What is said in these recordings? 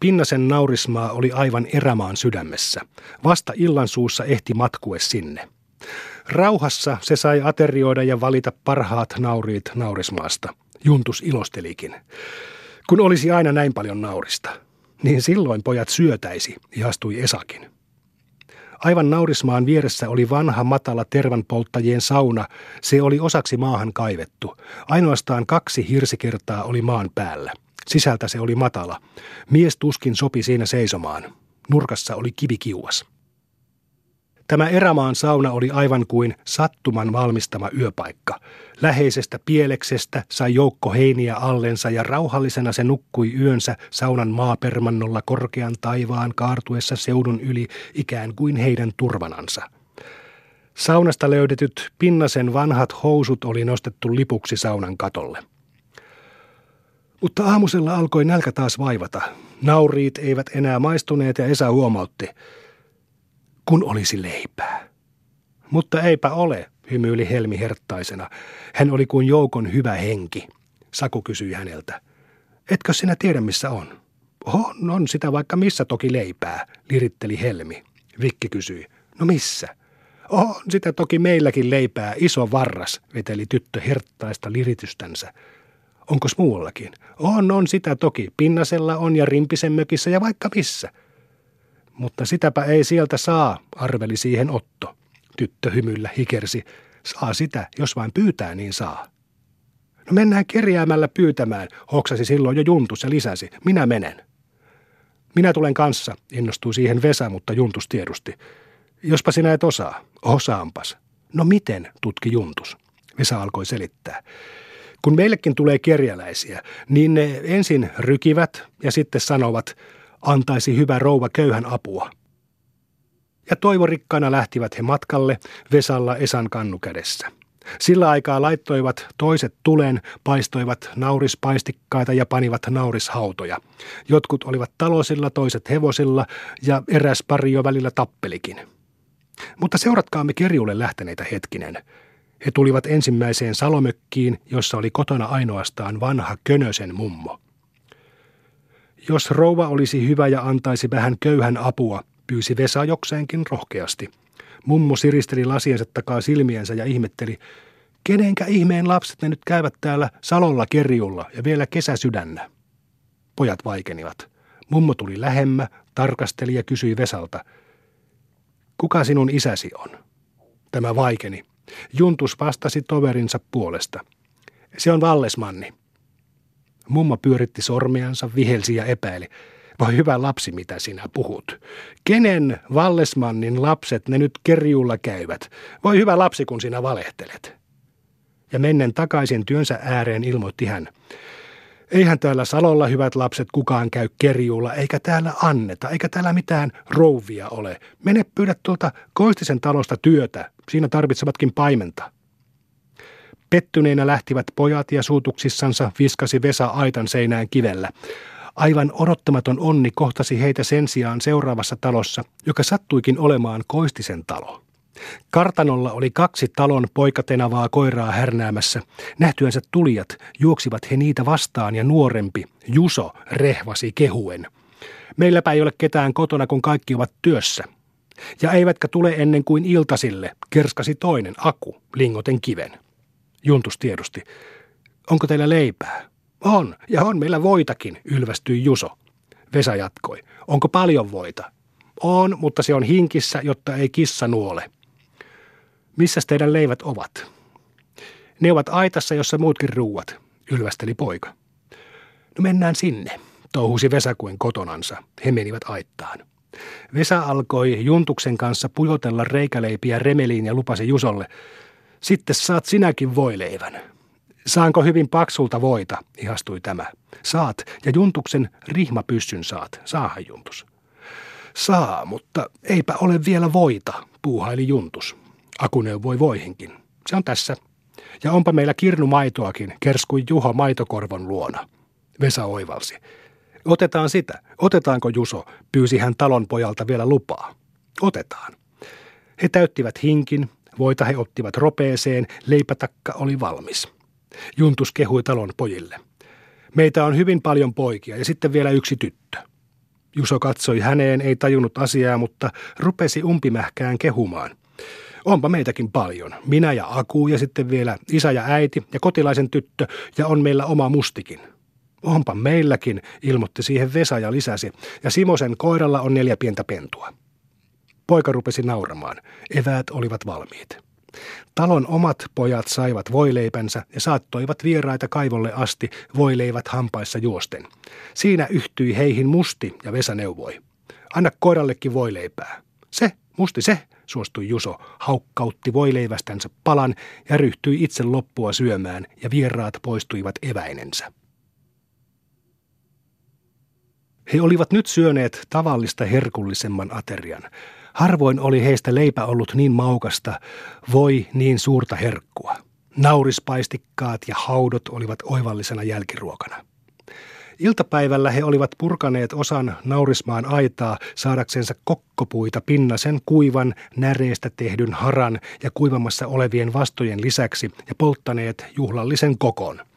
Pinnasen naurismaa oli aivan erämaan sydämessä. Vasta illan suussa ehti matkue sinne. Rauhassa se sai aterioida ja valita parhaat nauriit naurismaasta. Juntus ilostelikin. Kun olisi aina näin paljon naurista, niin silloin pojat syötäisi, ihastui Esakin. Aivan naurismaan vieressä oli vanha matala tervanpolttajien sauna. Se oli osaksi maahan kaivettu. Ainoastaan kaksi hirsikertaa oli maan päällä. Sisältä se oli matala. Mies tuskin sopi siinä seisomaan. Nurkassa oli kivikiuas. Tämä erämaan sauna oli aivan kuin sattuman valmistama yöpaikka. Läheisestä pieleksestä sai joukko heiniä allensa ja rauhallisena se nukkui yönsä saunan maapermannolla korkean taivaan kaartuessa seudun yli ikään kuin heidän turvanansa. Saunasta löydetyt pinnasen vanhat housut oli nostettu lipuksi saunan katolle. Mutta aamusella alkoi nälkä taas vaivata. Nauriit eivät enää maistuneet ja Esa huomautti – kun olisi leipää. Mutta eipä ole, hymyili Helmi herttaisena. Hän oli kuin joukon hyvä henki. Saku kysyi häneltä. Etkö sinä tiedä, missä on? On, on sitä vaikka missä toki leipää, liritteli Helmi. Vikki kysyi. No missä? On sitä toki meilläkin leipää, iso varras, veteli tyttö herttaista liritystänsä. Onkos muuallakin? On, on sitä toki. Pinnasella on ja Rimpisen mökissä ja vaikka missä – mutta sitäpä ei sieltä saa, arveli siihen Otto. Tyttö hymyllä hikersi. Saa sitä, jos vain pyytää, niin saa. No mennään kerjäämällä pyytämään, hoksasi silloin jo Juntus ja lisäsi. Minä menen. Minä tulen kanssa, innostui siihen Vesa, mutta Juntus tiedusti. Jospa sinä et osaa. Osaampas. No miten, tutki Juntus. Vesa alkoi selittää. Kun meillekin tulee kerjäläisiä, niin ne ensin rykivät ja sitten sanovat – antaisi hyvä rouva köyhän apua. Ja toivorikkaana lähtivät he matkalle Vesalla Esan kannu kädessä. Sillä aikaa laittoivat toiset tulen, paistoivat naurispaistikkaita ja panivat naurishautoja. Jotkut olivat talosilla, toiset hevosilla ja eräs pari jo välillä tappelikin. Mutta seuratkaamme kerjulle lähteneitä hetkinen. He tulivat ensimmäiseen salomökkiin, jossa oli kotona ainoastaan vanha Könösen mummo. Jos rouva olisi hyvä ja antaisi vähän köyhän apua, pyysi Vesa jokseenkin rohkeasti. Mummo siristeli lasiensa takaa silmiensä ja ihmetteli, kenenkä ihmeen lapset ne nyt käyvät täällä salolla kerjulla ja vielä kesäsydännä. Pojat vaikenivat. Mummo tuli lähemmä, tarkasteli ja kysyi Vesalta, kuka sinun isäsi on? Tämä vaikeni. Juntus vastasi toverinsa puolesta. Se on Vallesmanni. Mummo pyöritti sormiansa, vihelsi ja epäili. Voi hyvä lapsi, mitä sinä puhut. Kenen Vallesmannin lapset ne nyt kerjulla käyvät? Voi hyvä lapsi, kun sinä valehtelet. Ja mennen takaisin työnsä ääreen ilmoitti hän. Eihän täällä Salolla hyvät lapset kukaan käy kerjuulla, eikä täällä anneta, eikä täällä mitään rouvia ole. Mene pyydä tuolta Koistisen talosta työtä, siinä tarvitsevatkin paimenta. Pettyneinä lähtivät pojat ja suutuksissansa viskasi Vesa aitan seinään kivellä. Aivan odottamaton onni kohtasi heitä sen sijaan seuraavassa talossa, joka sattuikin olemaan Koistisen talo. Kartanolla oli kaksi talon poikatenavaa koiraa härnäämässä. Nähtyänsä tulijat juoksivat he niitä vastaan ja nuorempi, Juso, rehvasi kehuen. Meilläpä ei ole ketään kotona, kun kaikki ovat työssä. Ja eivätkä tule ennen kuin iltasille, kerskasi toinen Aku, lingoten kiven. Juntus tiedosti. Onko teillä leipää? On, ja on meillä voitakin, ylvästyi Juso. Vesa jatkoi. Onko paljon voita? On, mutta se on hinkissä, jotta ei kissa nuole. Missä teidän leivät ovat? Ne ovat aitassa, jossa muutkin ruuat, ylvästeli poika. No mennään sinne, touhusi Vesa kuin kotonansa. He menivät aittaan. Vesa alkoi Juntuksen kanssa pujotella reikäleipiä remeliin ja lupasi Jusolle – sitten saat sinäkin voileivän. Saanko hyvin paksulta voita, ihastui tämä. Saat, ja Juntuksen rihmapyssyn saat. Saahan Juntus. Saa, mutta eipä ole vielä voita, puuhaili Juntus. Aku neuvoi voihinkin. Se on tässä. Ja onpa meillä kirnumaitoakin, kerskui Juho maitokorvon luona. Vesa oivalsi. Otetaan sitä. Otetaanko Juso, pyysi hän talon pojalta vielä lupaa. Otetaan. He täyttivät hinkin, Voita he ottivat ropeeseen, leipätakka oli valmis. Juntus kehui talon pojille. Meitä on hyvin paljon poikia ja sitten vielä yksi tyttö. Juso katsoi häneen, ei tajunnut asiaa, mutta rupesi umpimähkään kehumaan. Onpa meitäkin paljon. Minä ja Aku ja sitten vielä isä ja äiti ja kotilaisen tyttö ja on meillä oma mustikin. Onpa meilläkin, ilmoitti siihen Vesa ja lisäsi, ja Simosen koiralla on neljä pientä pentua. Poika rupesi nauramaan. Eväät olivat valmiit. Talon omat pojat saivat voileipänsä ja saattoivat vieraita kaivolle asti voileivät hampaissa juosten. Siinä yhtyi heihin Musti ja Vesa neuvoi. Anna koirallekin voileipää. Se, Musti se, suostui Juso, haukkautti voileivästänsä palan ja ryhtyi itse loppua syömään ja vieraat poistuivat eväinensä. He olivat nyt syöneet tavallista herkullisemman aterian. Harvoin oli heistä leipä ollut niin maukasta, voi niin suurta herkkua. Naurispaistikkaat ja haudot olivat oivallisena jälkiruokana. Iltapäivällä he olivat purkaneet osan naurismaan aitaa saadaksensa kokkopuita pinnasen kuivan, näreestä tehdyn haran ja kuivamassa olevien vastojen lisäksi ja polttaneet juhlallisen kokon –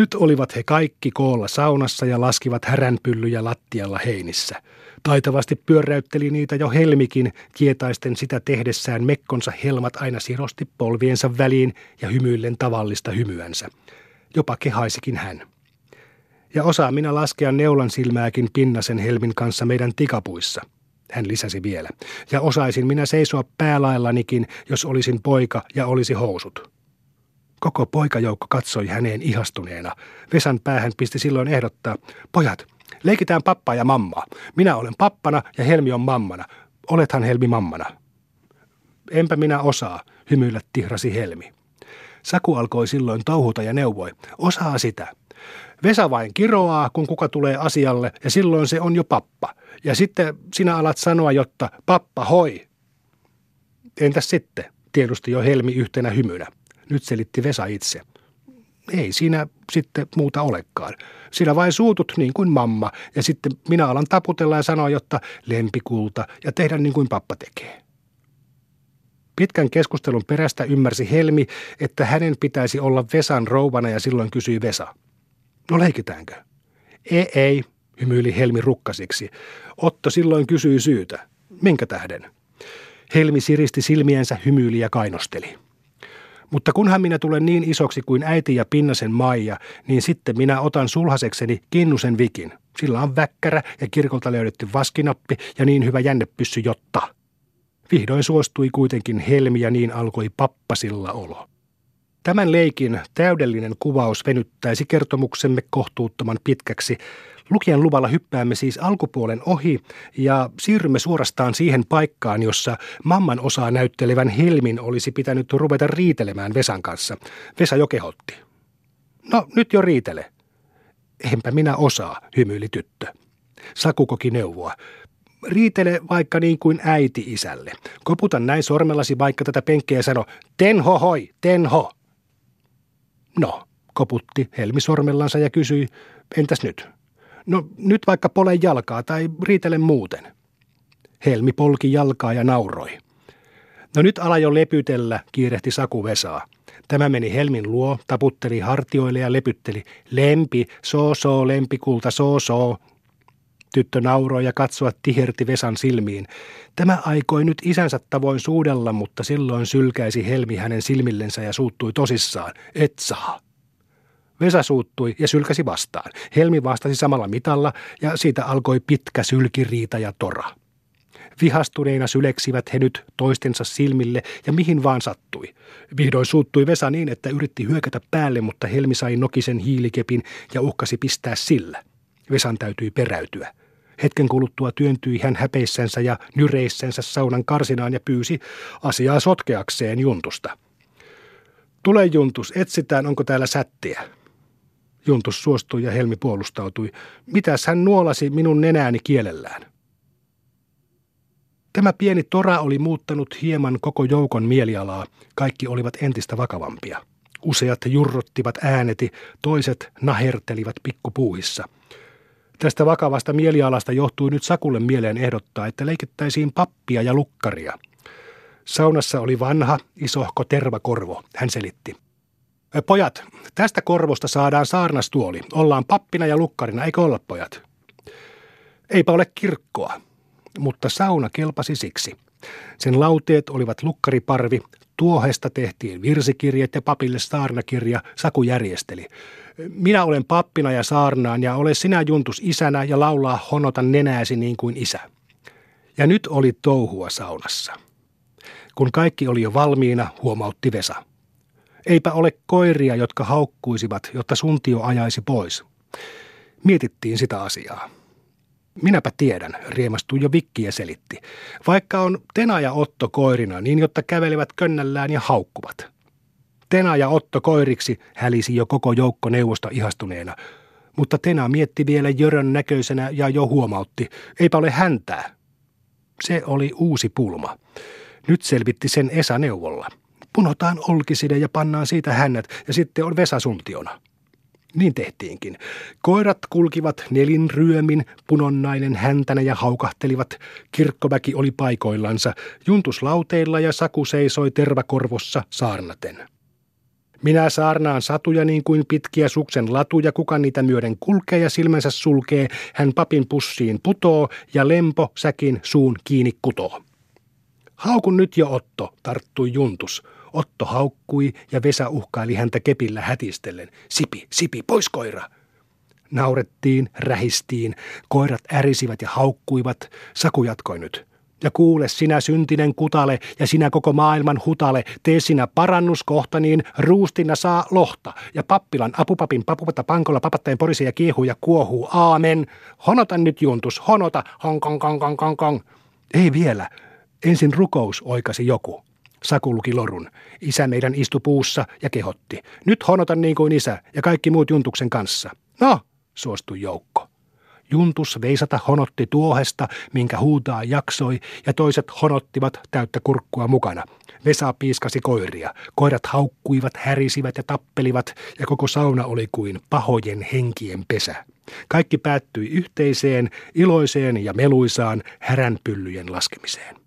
nyt olivat he kaikki koolla saunassa ja laskivat häränpyllyjä lattialla heinissä. Taitavasti pyöräytteli niitä jo Helmikin, kietaisten sitä tehdessään mekkonsa helmat aina sirosti polviensa väliin ja hymyillen tavallista hymyänsä. Jopa kehaisikin hän. Ja osaa minä laskea neulan silmääkin pinnasen helmin kanssa meidän tikapuissa. Hän lisäsi vielä. Ja osaisin minä seisoa päälaillanikin, jos olisin poika ja olisi housut. Koko poikajoukko katsoi häneen ihastuneena. Vesan päähän pisti silloin ehdottaa, pojat, leikitään pappaa ja mammaa. Minä olen pappana ja Helmi on mammana. Olethan Helmi mammana. Enpä minä osaa, hymyillä tihrasi Helmi. Saku alkoi silloin touhuta ja neuvoi, osaa sitä. Vesa vain kiroaa, kun kuka tulee asialle, ja silloin se on jo pappa. Ja sitten sinä alat sanoa, jotta pappa hoi. Entäs sitten, tiedusti jo Helmi yhtenä hymynä. Nyt selitti Vesa itse. Ei siinä sitten muuta olekaan. Sinä vain suutut niin kuin mamma ja sitten minä alan taputella ja sanoa, jotta lempikulta ja tehdä niin kuin pappa tekee. Pitkän keskustelun perästä ymmärsi Helmi, että hänen pitäisi olla Vesan rouvana ja silloin kysyi Vesa. No leikitäänkö? Ei, ei, hymyili Helmi rukkasiksi. Otto silloin kysyi syytä. Minkä tähden? Helmi siristi silmiensä, hymyili ja kainosteli. Mutta kunhan minä tulen niin isoksi kuin äiti ja Pinnasen Maija, niin sitten minä otan sulhasekseni Kinnusen Vikin. Sillä on väkkärä ja kirkolta löydetty vaskinappi ja niin hyvä jännepyssy jotta. Vihdoin suostui kuitenkin Helmi ja niin alkoi pappasilla olo. Tämän leikin täydellinen kuvaus venyttäisi kertomuksemme kohtuuttoman pitkäksi, Lukijan luvalla hyppäämme siis alkupuolen ohi ja siirrymme suorastaan siihen paikkaan, jossa mamman osaa näyttelevän Helmin olisi pitänyt ruveta riitelemään Vesan kanssa. Vesa jo kehotti. No nyt jo riitele. Enpä minä osaa, hymyili tyttö. Saku koki neuvoa. Riitele vaikka niin kuin äiti isälle. Koputa näin sormellasi vaikka tätä penkkiä ja sano, tenho hoi, tenho. No, koputti Helmi sormellansa ja kysyi, entäs nyt? No nyt vaikka pole jalkaa tai riitele muuten. Helmi polki jalkaa ja nauroi. No nyt ala jo lepytellä, kiirehti Saku Vesaa. Tämä meni Helmin luo, taputteli hartioille ja lepytteli. Lempi, soo soo, lempikulta, soo soo. Tyttö nauroi ja katsoa tiherti Vesan silmiin. Tämä aikoi nyt isänsä tavoin suudella, mutta silloin sylkäisi Helmi hänen silmillensä ja suuttui tosissaan. Et saa. Vesa suuttui ja sylkäsi vastaan. Helmi vastasi samalla mitalla ja siitä alkoi pitkä sylkiriita ja tora. Vihastuneina syleksivät he nyt toistensa silmille ja mihin vaan sattui. Vihdoin suuttui Vesa niin, että yritti hyökätä päälle, mutta Helmi sai nokisen hiilikepin ja uhkasi pistää sillä. Vesan täytyi peräytyä. Hetken kuluttua työntyi hän häpeissänsä ja nyreissänsä saunan karsinaan ja pyysi asiaa sotkeakseen juntusta. Tule juntus, etsitään onko täällä sättiä. Juntus suostui ja Helmi puolustautui. Mitäs hän nuolasi minun nenääni kielellään? Tämä pieni tora oli muuttanut hieman koko joukon mielialaa. Kaikki olivat entistä vakavampia. Useat jurrottivat ääneti, toiset nahertelivat pikkupuuhissa. Tästä vakavasta mielialasta johtui nyt Sakulle mieleen ehdottaa, että leikettäisiin pappia ja lukkaria. Saunassa oli vanha, isohko tervakorvo, hän selitti. Pojat, tästä korvosta saadaan saarnastuoli. Ollaan pappina ja lukkarina, eikö olla pojat? Eipä ole kirkkoa, mutta sauna kelpasi siksi. Sen lauteet olivat lukkariparvi, tuohesta tehtiin virsikirjat ja papille saarnakirja, Saku järjesteli. Minä olen pappina ja saarnaan ja ole sinä juntus isänä ja laulaa honotan nenääsi niin kuin isä. Ja nyt oli touhua saunassa. Kun kaikki oli jo valmiina, huomautti Vesa. Eipä ole koiria, jotka haukkuisivat, jotta suntio ajaisi pois. Mietittiin sitä asiaa. Minäpä tiedän, riemastui jo Vikki ja selitti. Vaikka on Tena ja Otto koirina, niin jotta kävelevät könnällään ja haukkuvat. Tena ja Otto koiriksi hälisi jo koko joukko neuvosta ihastuneena. Mutta Tena mietti vielä Jörön näköisenä ja jo huomautti, eipä ole häntää. Se oli uusi pulma. Nyt selvitti sen Esa neuvolla. Punotaan olkiside ja pannaan siitä hännät ja sitten on Vesa suntiona. Niin tehtiinkin. Koirat kulkivat nelin ryömin, punonnainen häntänä ja haukahtelivat. Kirkkoväki oli paikoillansa, juntuslauteilla ja Saku seisoi tervakorvossa saarnaten. Minä saarnaan satuja niin kuin pitkiä suksen latuja, kuka niitä myöden kulkee ja silmänsä sulkee, hän papin pussiin putoo ja lempo säkin suun kiinni kutoo. Haukun nyt jo Otto, tarttui juntus. Otto haukkui ja Vesa uhkaili häntä kepillä hätistellen. Sipi, sipi, pois koira! Naurettiin, rähistiin, koirat ärisivät ja haukkuivat. Saku jatkoi nyt. Ja kuule sinä syntinen kutale ja sinä koko maailman hutale, tee sinä parannuskohta, niin ruustina saa lohta. Ja pappilan apupapin papupata pankolla papattajan porisi ja kiehuu ja kuohuu. Aamen. Honota nyt juntus, honota, hong kong kong kong kong kong. Ei vielä. Ensin rukous oikasi joku. Saku luki lorun. Isä meidän istu puussa ja kehotti. Nyt honota niin kuin isä ja kaikki muut Juntuksen kanssa. No, suostui joukko. Juntus veisata honotti tuohesta, minkä huutaa jaksoi, ja toiset honottivat täyttä kurkkua mukana. Vesa piiskasi koiria. Koirat haukkuivat, härisivät ja tappelivat, ja koko sauna oli kuin pahojen henkien pesä. Kaikki päättyi yhteiseen, iloiseen ja meluisaan häränpyllyjen laskemiseen.